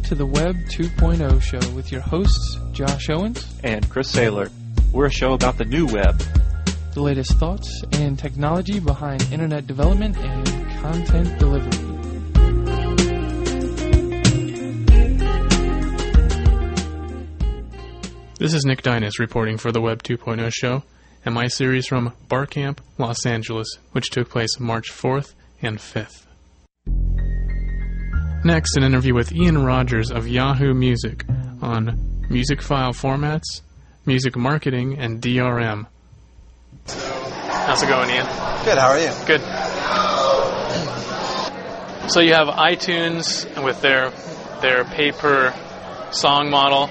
listening to the Web 2.0 show with your hosts, Josh Owens and Chris Saylor. We're a show about the new web, the latest thoughts and technology behind internet development and content delivery. This is Nick Dynice reporting for the Web 2.0 show and my series from Barcamp, Los Angeles, which took place March 4th and 5th. Next, an interview with Ian Rogers of Yahoo Music on music file formats, music marketing, and DRM. How's it going, Ian? Good, how are you? Good. So you have iTunes with their their pay per song model,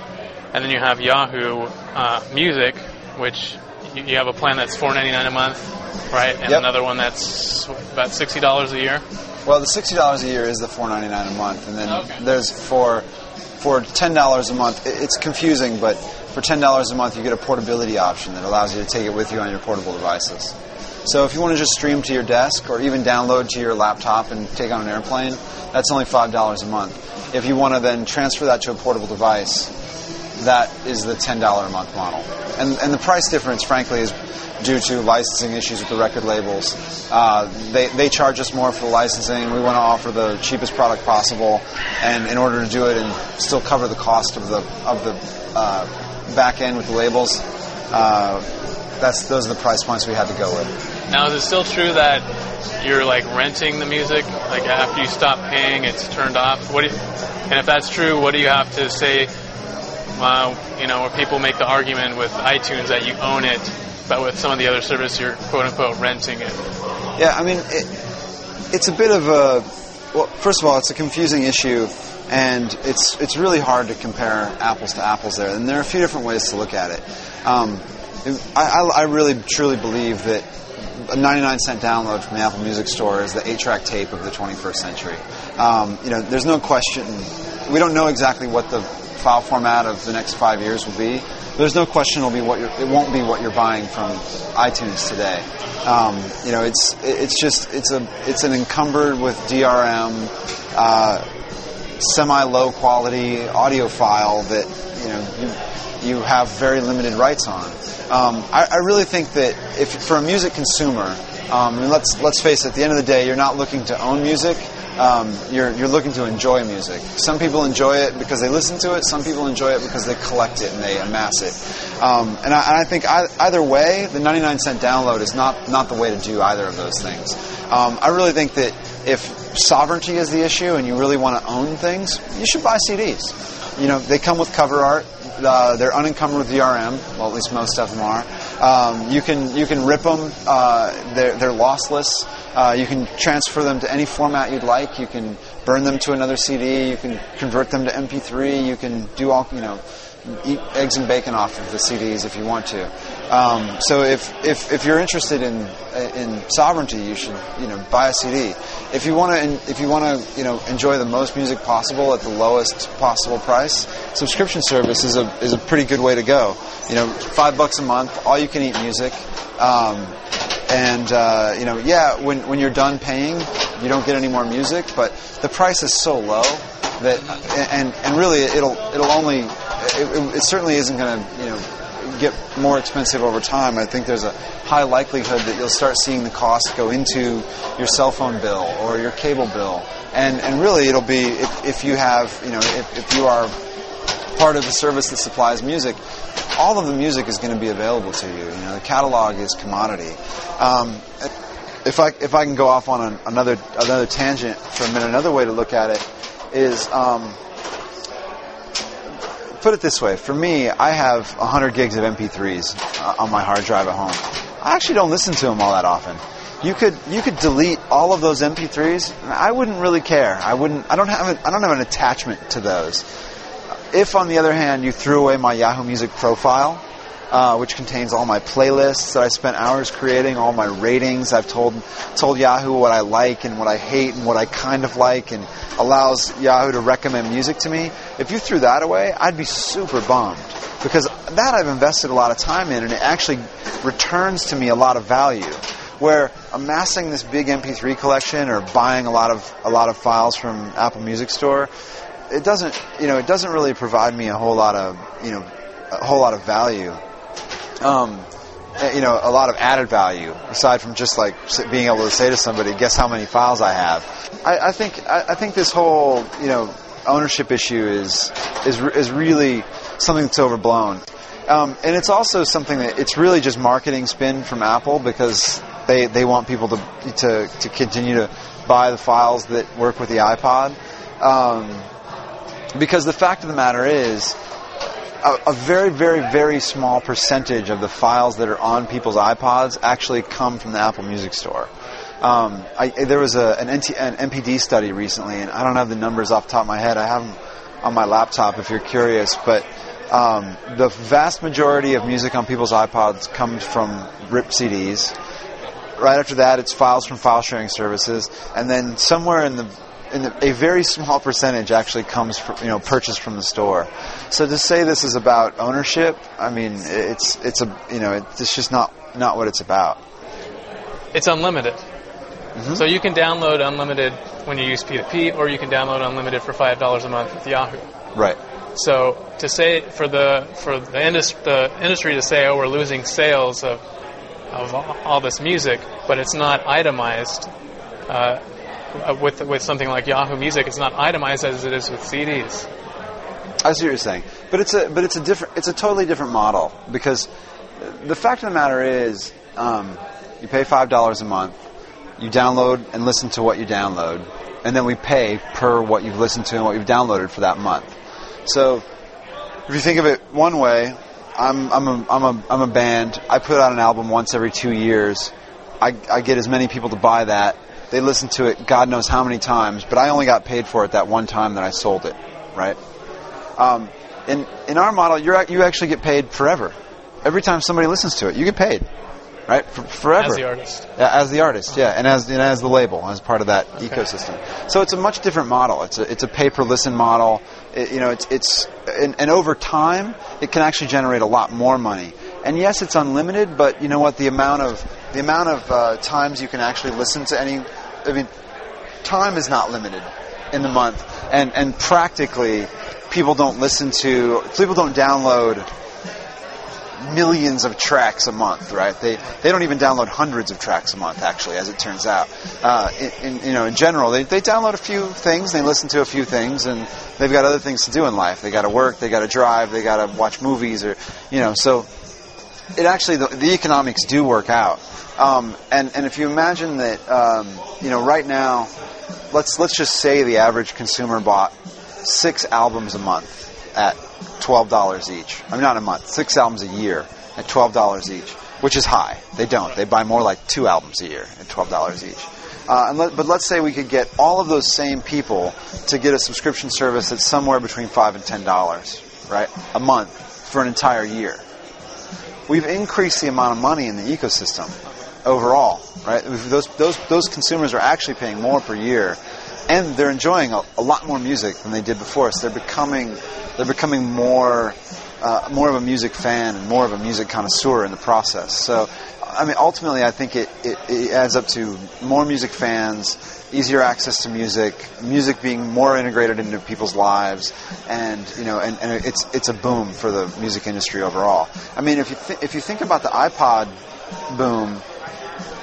and then you have Yahoo uh, Music, which you, you have a plan that's four ninety nine a month, right? And Yep. another one that's about sixty dollars a year. Well, the sixty dollars a year is the four ninety nine a month, and then Okay. there's for for ten dollars a month. It's confusing, but for ten dollars a month, you get a portability option that allows you to take it with you on your portable devices. So if you want to just stream to your desk or even download to your laptop and take on an airplane, that's only five dollars a month. If you want to then transfer that to a portable device, that is the ten dollar a month model. And and the price difference, frankly, is due to licensing issues with the record labels. Uh, they they charge us more for the licensing. We want to offer the cheapest product possible, and in order to do it and still cover the cost of the of the uh, back end with the labels. Uh, that's those are the price points we had to go with. Now, is it still true that you're like renting the music? Like after you stop paying, it's turned off. What you, and if that's true, what do you have to say? Uh, you know, where people make the argument with iTunes that you own it, but with some of the other services, you're quote unquote renting it. Yeah, I mean, it, it's a bit of a. Well, first of all, it's a confusing issue, and it's it's really hard to compare apples to apples there. And there are a few different ways to look at it. Um, I, I, I really truly believe that a 99 cent download from the Apple Music Store is the 8-track tape of the 21st century. Um, you know, there's no question. We don't know exactly what the file format of the next five years will be. There's no question it'll be what you're, it won't be what you're buying from iTunes today. Um, you know, it's it's just it's a it's an encumbered with DRM, uh, semi low quality audio file that you know you you have very limited rights on. Um, I, I really think that if for a music consumer, um, mean, let's let's face it, at the end of the day, you're not looking to own music. Um, you're you're looking to enjoy music. Some people enjoy it because they listen to it. Some people enjoy it because they collect it and they amass it. Um, and, I, and I think I, either way, the 99 cent download is not not the way to do either of those things. Um, I really think that if sovereignty is the issue and you really want to own things, you should buy CDs. You know, they come with cover art. Uh, they're unencumbered with DRM. Well, at least most of them are. Um, you can you can rip them. Uh, they're they're lossless. Uh, you can transfer them to any format you'd like. You can burn them to another CD. You can convert them to MP3. You can do all you know, eat eggs and bacon off of the CDs if you want to. Um, so if, if if you're interested in in sovereignty, you should you know buy a CD. If you want to if you want to you know enjoy the most music possible at the lowest possible price, subscription service is a is a pretty good way to go. You know, five bucks a month, all you can eat music. Um, and uh, you know, yeah, when when you're done paying, you don't get any more music, but the price is so low that, and and really, it'll it'll only, it, it, it certainly isn't going to you know get more expensive over time. I think there's a high likelihood that you'll start seeing the cost go into your cell phone bill or your cable bill, and and really, it'll be if, if you have you know if, if you are part of the service that supplies music, all of the music is going to be available to you. You know, the catalog is commodity. Um, if I if I can go off on an, another another tangent for a minute, another way to look at it is um, put it this way. For me, I have 100 gigs of MP3s uh, on my hard drive at home. I actually don't listen to them all that often. You could you could delete all of those MP3s. I wouldn't really care. I wouldn't. I don't have a, I don't have an attachment to those. If, on the other hand, you threw away my Yahoo Music profile, uh, which contains all my playlists that I spent hours creating, all my ratings, I've told told Yahoo what I like and what I hate and what I kind of like, and allows Yahoo to recommend music to me. If you threw that away, I'd be super bummed because that I've invested a lot of time in, and it actually returns to me a lot of value. Where amassing this big MP3 collection or buying a lot of a lot of files from Apple Music Store it doesn't you know it doesn't really provide me a whole lot of you know a whole lot of value. Um, eh, you know, a lot of added value aside from just like being able to say to somebody, "Guess how many files I have." I, I think I, I think this whole you know ownership issue is is is really something that's overblown. Um, and it's also something that it's really just marketing spin from Apple because they, they want people to, to to continue to buy the files that work with the iPod. Um, because the fact of the matter is, a, a very, very, very small percentage of the files that are on people's iPods actually come from the Apple Music Store. Um, I, there was a, an, NT, an NPD study recently, and I don't have the numbers off the top of my head. I have them on my laptop if you're curious, but um, the vast majority of music on people's iPods comes from RIP CDs. Right after that, it's files from file sharing services, and then somewhere in the, a very small percentage actually comes from, you know purchased from the store. So to say this is about ownership, I mean it's it's a you know it's just not not what it's about. It's unlimited. Mm-hmm. So you can download unlimited when you use P2P, or you can download unlimited for five dollars a month with Yahoo. Right. So to say for the for the, indus- the industry to say, oh, we're losing sales of of all this music, but it's not itemized. Uh, with with something like Yahoo Music, it's not itemized as it is with CDs. I see what you're saying, but it's a but it's a different it's a totally different model because the fact of the matter is um, you pay five dollars a month, you download and listen to what you download, and then we pay per what you've listened to and what you've downloaded for that month. So if you think of it one way, I'm I'm a I'm a I'm a band. I put out an album once every two years. I, I get as many people to buy that. They listen to it God knows how many times, but I only got paid for it that one time that I sold it, right? Um, in in our model, you you actually get paid forever. Every time somebody listens to it, you get paid, right? For, forever. As the artist. Yeah, as the artist, yeah, and as and as the label, as part of that ecosystem. So it's a much different model. It's a it's a pay per listen model. It, you know, it's it's and, and over time, it can actually generate a lot more money. And yes, it's unlimited, but you know what? The amount of the amount of uh, times you can actually listen to any, I mean, time is not limited in the month, and and practically, people don't listen to people don't download millions of tracks a month, right? They they don't even download hundreds of tracks a month, actually, as it turns out. Uh, in, in, you know, in general, they, they download a few things, they listen to a few things, and they've got other things to do in life. They got to work, they got to drive, they got to watch movies, or you know, so it actually the, the economics do work out. Um, and and if you imagine that, um, you know, right now, let's let's just say the average consumer bought six albums a month at twelve dollars each. I mean, not a month, six albums a year at twelve dollars each, which is high. They don't. They buy more like two albums a year at twelve dollars each. Uh, let, but let's say we could get all of those same people to get a subscription service that's somewhere between five and ten dollars, right, a month for an entire year. We've increased the amount of money in the ecosystem overall, right? Those those those consumers are actually paying more per year, and they're enjoying a, a lot more music than they did before. So they're becoming they're becoming more uh, more of a music fan and more of a music connoisseur in the process. So, I mean, ultimately, I think it, it, it adds up to more music fans, easier access to music, music being more integrated into people's lives, and you know, and, and it's it's a boom for the music industry overall. I mean, if you th- if you think about the iPod boom.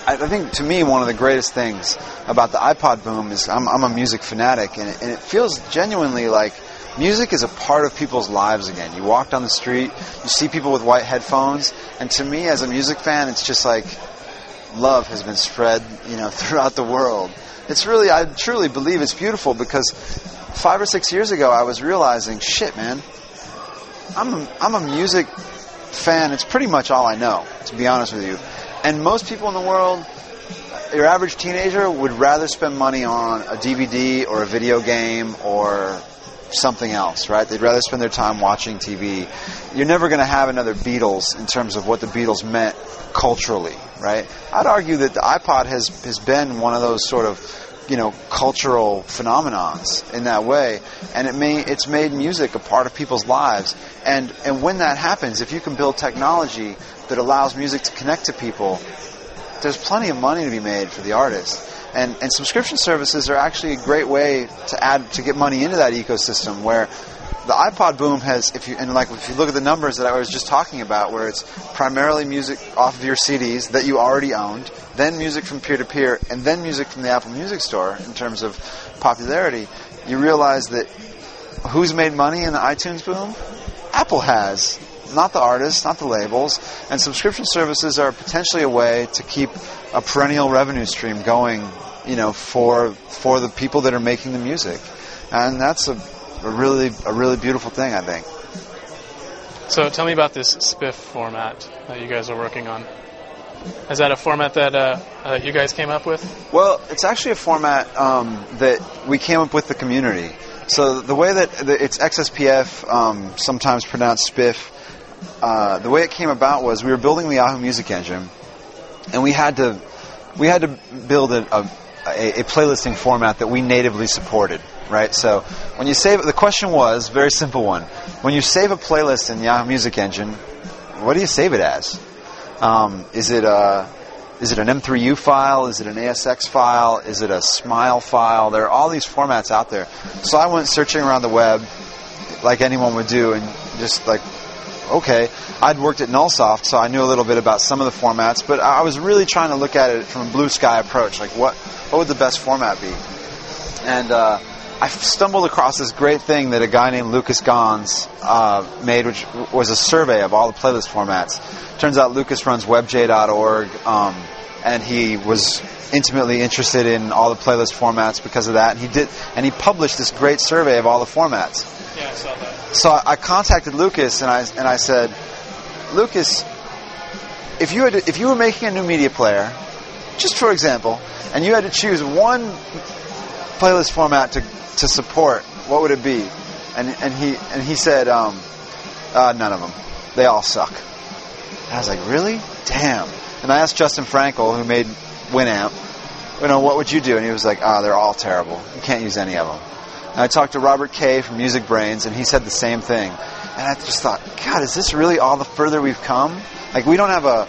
I think to me one of the greatest things about the iPod boom is I'm, I'm a music fanatic, and it, and it feels genuinely like music is a part of people's lives again. You walk down the street, you see people with white headphones, and to me as a music fan, it's just like love has been spread, you know, throughout the world. It's really, I truly believe it's beautiful because five or six years ago, I was realizing, shit, man, I'm a, I'm a music fan. It's pretty much all I know, to be honest with you. And most people in the world, your average teenager would rather spend money on a DVD or a video game or something else, right? They'd rather spend their time watching TV. You're never going to have another Beatles in terms of what the Beatles meant culturally, right? I'd argue that the iPod has has been one of those sort of you know cultural phenomenons in that way and it may it's made music a part of people's lives and and when that happens if you can build technology that allows music to connect to people there's plenty of money to be made for the artist And, and subscription services are actually a great way to add to get money into that ecosystem where the iPod boom has, if you and like if you look at the numbers that I was just talking about, where it's primarily music off of your CDs that you already owned, then music from peer to peer, and then music from the Apple Music Store in terms of popularity, you realize that who's made money in the iTunes boom? Apple has, not the artists, not the labels, and subscription services are potentially a way to keep a perennial revenue stream going, you know, for for the people that are making the music, and that's a a really a really beautiful thing, I think. So tell me about this Spiff format that you guys are working on. Is that a format that uh, uh, you guys came up with? Well, it's actually a format um, that we came up with the community. So the way that the, it's XSPF, um, sometimes pronounced Spiff, uh, the way it came about was we were building the Yahoo Music Engine, and we had to we had to build a, a, a playlisting format that we natively supported right? So when you save, the question was very simple one. When you save a playlist in Yahoo Music Engine, what do you save it as? Um, is it a is it an M3U file? Is it an ASX file? Is it a SMIL file? There are all these formats out there. So I went searching around the web, like anyone would do, and just like, okay, I'd worked at Nullsoft, so I knew a little bit about some of the formats, but I was really trying to look at it from a blue sky approach. Like, what what would the best format be? And uh, I stumbled across this great thing that a guy named Lucas Gonze uh, made, which was a survey of all the playlist formats. Turns out Lucas runs Webjay.org, um, and he was intimately interested in all the playlist formats because of that. And he did, and he published this great survey of all the formats. Yeah, I saw that. So I contacted Lucas, and I and I said, Lucas, if you had to, if you were making a new media player, just for example, and you had to choose one playlist format to to support, what would it be? And and he and he said, um, uh, none of them. They all suck. I was like, really? Damn. And I asked Justin Frankel, who made Winamp, you know, what would you do? And he was like, ah, oh, they're all terrible. You can't use any of them. And I talked to Robert Kaye from MusicBrainz, and he said the same thing. And I just thought, God, is this really all the further we've come? Like, we don't have a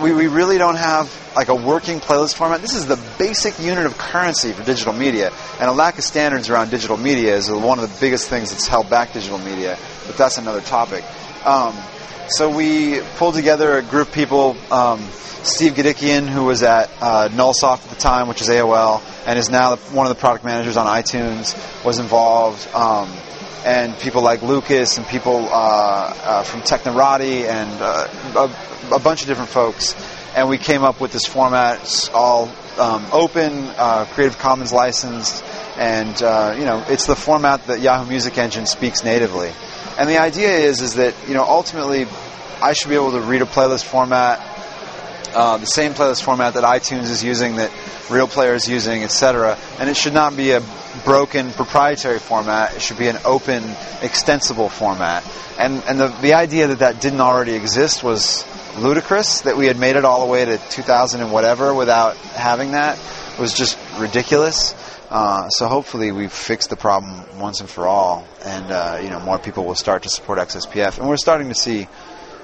we, we really don't have like a working playlist format. This is the basic unit of currency for digital media, and a lack of standards around digital media is one of the biggest things that's held back digital media. But that's another topic. Um, so we pulled together a group of people. Um, Steve Gadikian, who was at uh, Nullsoft at the time, which is AOL, and is now one of the product managers on iTunes, was involved. Um, and people like Lucas and people uh, uh, from Technorati and uh, a, a, bunch of different folks. And we came up with this format. It's all um, open, uh, Creative Commons licensed, and uh, you know it's the format that Yahoo Music Engine speaks natively. And the idea is is that you know ultimately I should be able to read a playlist format, uh, the same playlist format that iTunes is using, that Real Player is using, etc. And it should not be a broken proprietary format. It should be an open, extensible format. And and the the idea that that didn't already exist was ludicrous. That we had made it all the way to 2000 and whatever without having that was just ridiculous. Uh, so hopefully we've fixed the problem once and for all, and uh, you know more people will start to support XSPF, and we're starting to see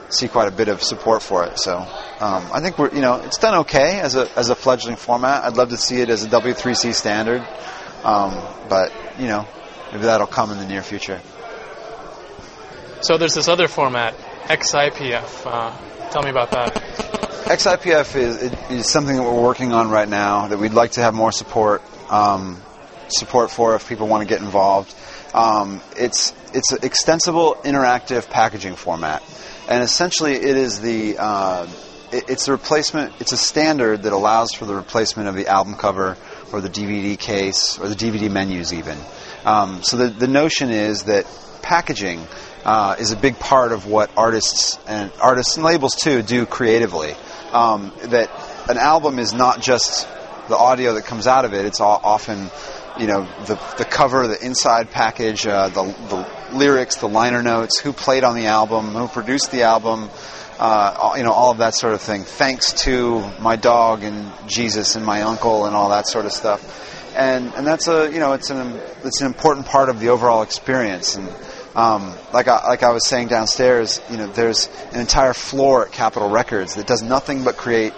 see quite a bit of support for it. So um, I think we're you know it's done okay as a as a fledgling format. I'd love to see it as a W3C standard. Um, but you know, maybe that'll come in the near future. So there's this other format, XIPF. Uh, tell me about that. XIPF is, is, something that we're working on right now that we'd like to have more support um, support for if people want to get involved. Um, it's it's an extensible interactive packaging format, and essentially it is the uh, it, it's the replacement. It's a standard that allows for the replacement of the album cover or the DVD case or the DVD menus even. Um, so the, the notion is that packaging uh, is a big part of what artists and artists and labels too do creatively. Um, that an album is not just the audio that comes out of it; it's often you know the the cover, the inside package, uh, the the lyrics, the liner notes, who played on the album, who produced the album, uh, you know, all of that sort of thing. Thanks to my dog and Jesus and my uncle and all that sort of stuff. And and that's a you know it's an it's an important part of the overall experience. And um, like I, like I was saying downstairs, you know, there's an entire floor at Capitol Records that does nothing but create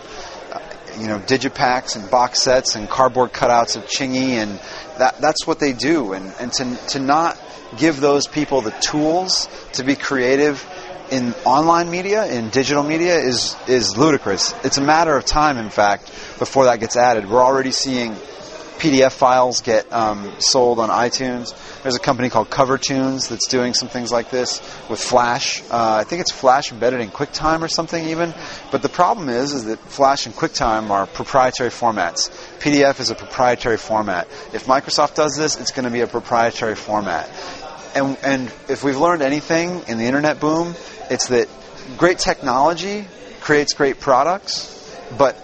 you know, digipacks and box sets and cardboard cutouts of Chingy, and that that's what they do. And and to to not give those people the tools to be creative in online media, in digital media, is is ludicrous. It's a matter of time, in fact, before that gets added. We're already seeing PDF files get um, sold on iTunes. There's a company called CoverTunes that's doing some things like this with Flash. Uh, I think it's Flash embedded in QuickTime or something even. But the problem is, is that Flash and QuickTime are proprietary formats. PDF is a proprietary format. If Microsoft does this, it's going to be a proprietary format. And, and if we've learned anything in the internet boom, it's that great technology creates great products, but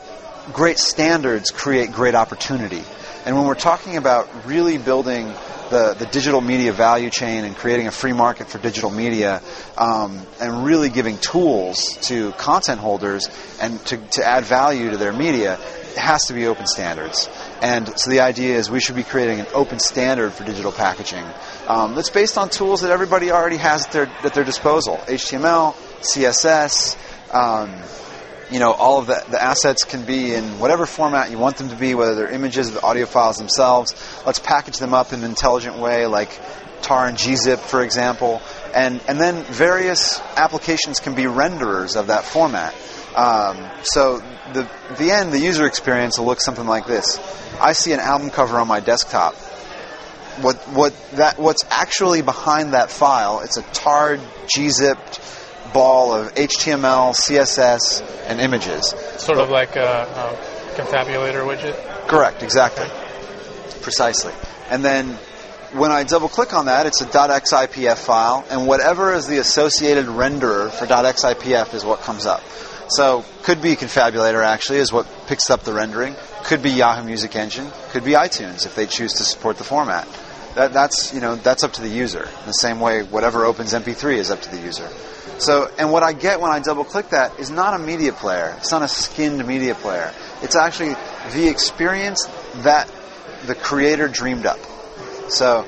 great standards create great opportunity. And when we're talking about really building the, the digital media value chain and creating a free market for digital media um, and really giving tools to content holders and to, to add value to their media, it has to be open standards. And so the idea is we should be creating an open standard for digital packaging um, that's based on tools that everybody already has at their, at their disposal HTML, CSS. Um, you know, all of the, the assets can be in whatever format you want them to be, whether they're images or the audio files themselves. Let's package them up in an intelligent way, like tar and gzip, for example. And, and then various applications can be renderers of that format. Um, so the the end, the user experience will look something like this. I see an album cover on my desktop. What what that what's actually behind that file? It's a tarred, gzipped ball of HTML, CSS, and images. Sort of like a, a Konfabulator widget. Correct, exactly, precisely. And then when I double click on that, it's a .xipf file, and whatever is the associated renderer for .xipf is what comes up. So could be Konfabulator actually is what picks up the rendering. Could be Yahoo Music Engine. Could be iTunes if they choose to support the format. That, that's you know that's up to the user. In the same way, whatever opens MP3 is up to the user. So, and what I get when I double click that is not a media player. It's not a skinned media player. It's actually the experience that the creator dreamed up. So,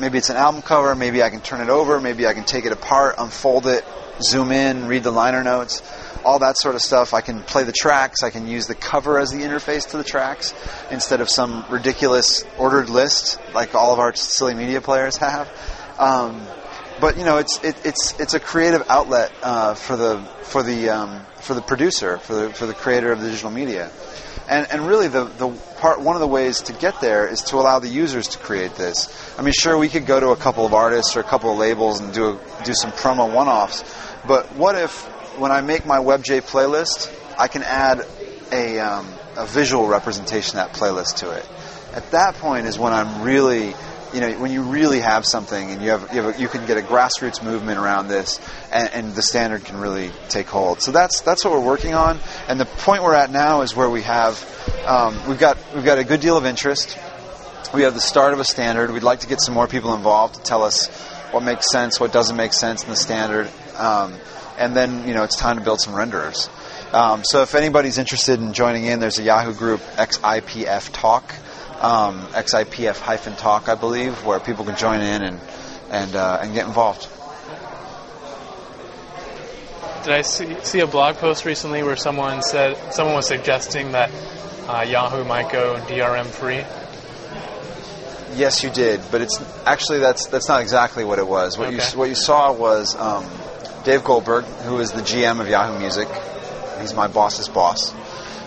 maybe it's an album cover. Maybe I can turn it over. Maybe I can take it apart, unfold it, zoom in, read the liner notes all that sort of stuff. I can play the tracks. I can use the cover as the interface to the tracks instead of some ridiculous ordered list like all of our silly media players have. Um, but you know, it's it, it's it's a creative outlet uh, for the for the um, for the producer, for the for the creator of the digital media. And, and really, the, the part one of the ways to get there is to allow the users to create this. I mean, sure, we could go to a couple of artists or a couple of labels and do a, do some promo one-offs, but what if when I make my Webjay playlist, I can add a, um, a visual representation of that playlist to it. At that point is when I'm really, you know, when you really have something and you have, you, have a, you can get a grassroots movement around this, and, and, the standard can really take hold. So that's that's what we're working on. And the point we're at now is where we have, um, we've got we've got a good deal of interest. We have the start of a standard. We'd like to get some more people involved to tell us what makes sense, what doesn't make sense in the standard. Um, and then you know it's time to build some renderers. Um, so if anybody's interested in joining in, there's a Yahoo group XIPF Talk, um, XIPF hyphen Talk, I believe, where people can join in and and uh, and get involved. Did I see, see a blog post recently where someone said someone was suggesting that uh, Yahoo might go DRM free? Yes, you did, but it's actually that's that's not exactly what it was. What okay. you what you saw was um, Dave Goldberg, who is the GM of Yahoo Music, he's my boss's boss,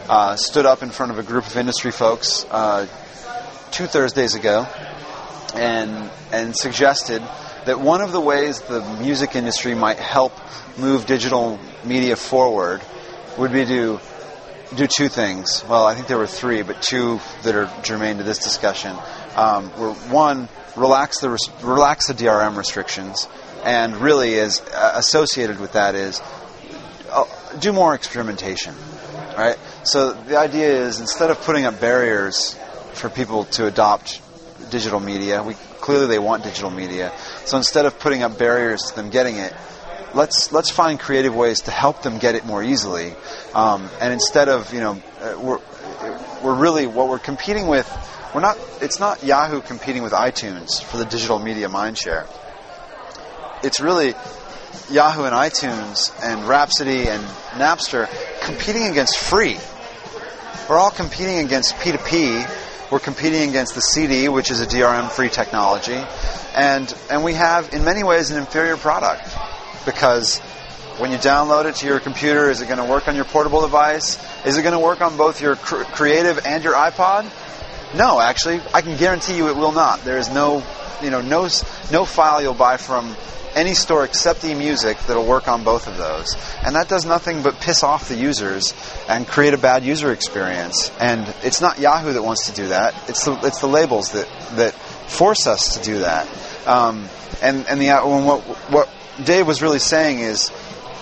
uh, stood up in front of a group of industry folks uh, two Thursdays ago and and suggested that one of the ways the music industry might help move digital media forward would be to do two things. Well, I think there were three, but two that are germane to this discussion. Um, were one, relax the relax the DRM restrictions and really is uh, associated with that is uh, do more experimentation, right? So the idea is instead of putting up barriers for people to adopt digital media, we clearly they want digital media. So instead of putting up barriers to them getting it, let's let's find creative ways to help them get it more easily. Um, and instead of you know uh, we're we're really what we're competing with. We're not. It's not Yahoo competing with iTunes for the digital media mindshare it's really Yahoo and iTunes and Rhapsody and Napster competing against free. we're all competing against P2P. We're competing against the CD, which is a DRM-free technology, and and we have in many ways an inferior product because when you download it to your computer, is it going to work on your portable device? Is it going to work on both your cr- creative and your iPod? No, actually, I can guarantee you it will not. There is no, you know, no no file you'll buy from any store except eMusic that'll work on both of those. And that does nothing but piss off the users and create a bad user experience. And it's not Yahoo that wants to do that. It's the it's the labels that that force us to do that. Um, and and the what what Dave was really saying is,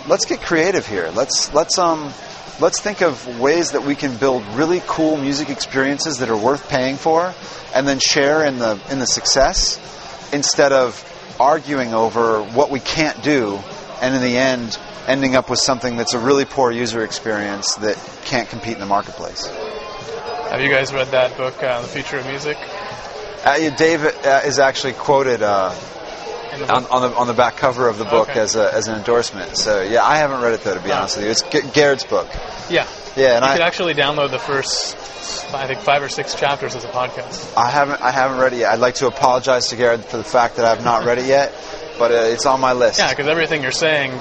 let's get creative here. Let's let's um let's think of ways that we can build really cool music experiences that are worth paying for, and then share in the in the success instead of arguing over what we can't do, and in the end ending up with something that's a really poor user experience that can't compete in the marketplace. Have you guys read that book, uh, The Future of Music? Uh, yeah, Dave uh, is actually quoted uh, on, on, the on the back cover of the book Okay. as a, as an endorsement. So yeah, I haven't read it though, to be Oh. honest with you. It's G- Garrett's book. Yeah. Yeah, and you I could actually download the first, I think, five or six chapters as a podcast. I haven't I haven't read it yet. I'd like to apologize to Garrett for the fact that I've not read it yet, but uh, it's on my list. Yeah, because everything you're saying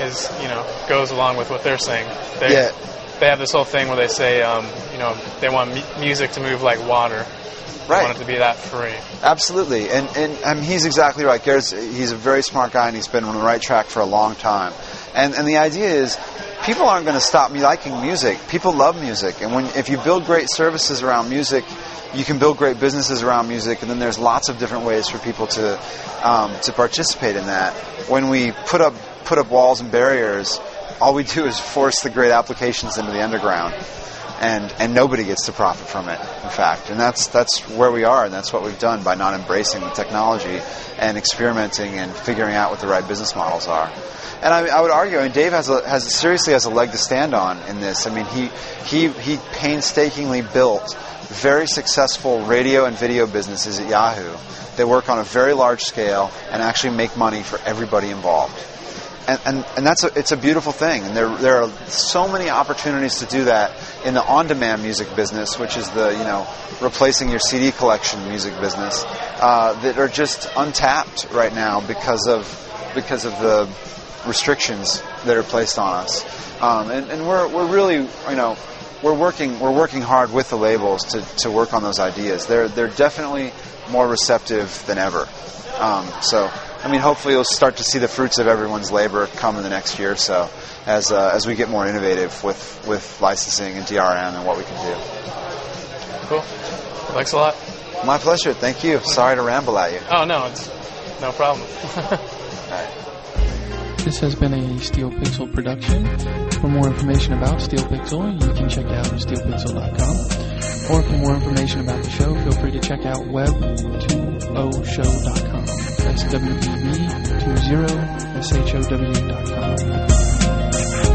is, you know, goes along with what they're saying. They, Yeah. They have this whole thing where they say, um, you know, they want mu- music to move like water. Right. want it to be that free. Absolutely, and and I mean, he's exactly right. Garrett's he's a very smart guy, and he's been on the right track for a long time. And and the idea is, people aren't going to stop me liking music. People love music, and when if you build great services around music, you can build great businesses around music, and then there's lots of different ways for people to um, to participate in that. When we put up put up walls and barriers, all we do is force the great applications into the underground and and nobody gets to profit from it. In fact, and that's that's where we are, and that's what we've done by not embracing the technology and experimenting and figuring out what the right business models are. And I, I would argue, I mean, Dave has a, has seriously has a leg to stand on in this. I mean, he he he painstakingly built very successful radio and video businesses at Yahoo. They work on a very large scale and actually make money for everybody involved and, and, and that's a, it's a beautiful thing. And there there are so many opportunities to do that in the on-demand music business, which is the you know replacing your CD collection music business, uh, that are just untapped right now because of because of the restrictions that are placed on us. Um, and, and we're we're really you know we're working we're working hard with the labels to, to work on those ideas. They're they're definitely more receptive than ever. Um, so, I mean, hopefully, you'll start to see the fruits of everyone's labor come in the next year or so, as uh, as we get more innovative with with licensing and DRM and what we can do. Cool. Thanks a lot. My pleasure. Thank you. Sorry to ramble at you. Oh, no, it's no problem. This has been a Steel Pixel production. For more information about Steel Pixel, you can check out steelpixel.com. Or for more information about the show, feel free to check out web20show.com. That's W-E-B-20-S-H-O-W.com.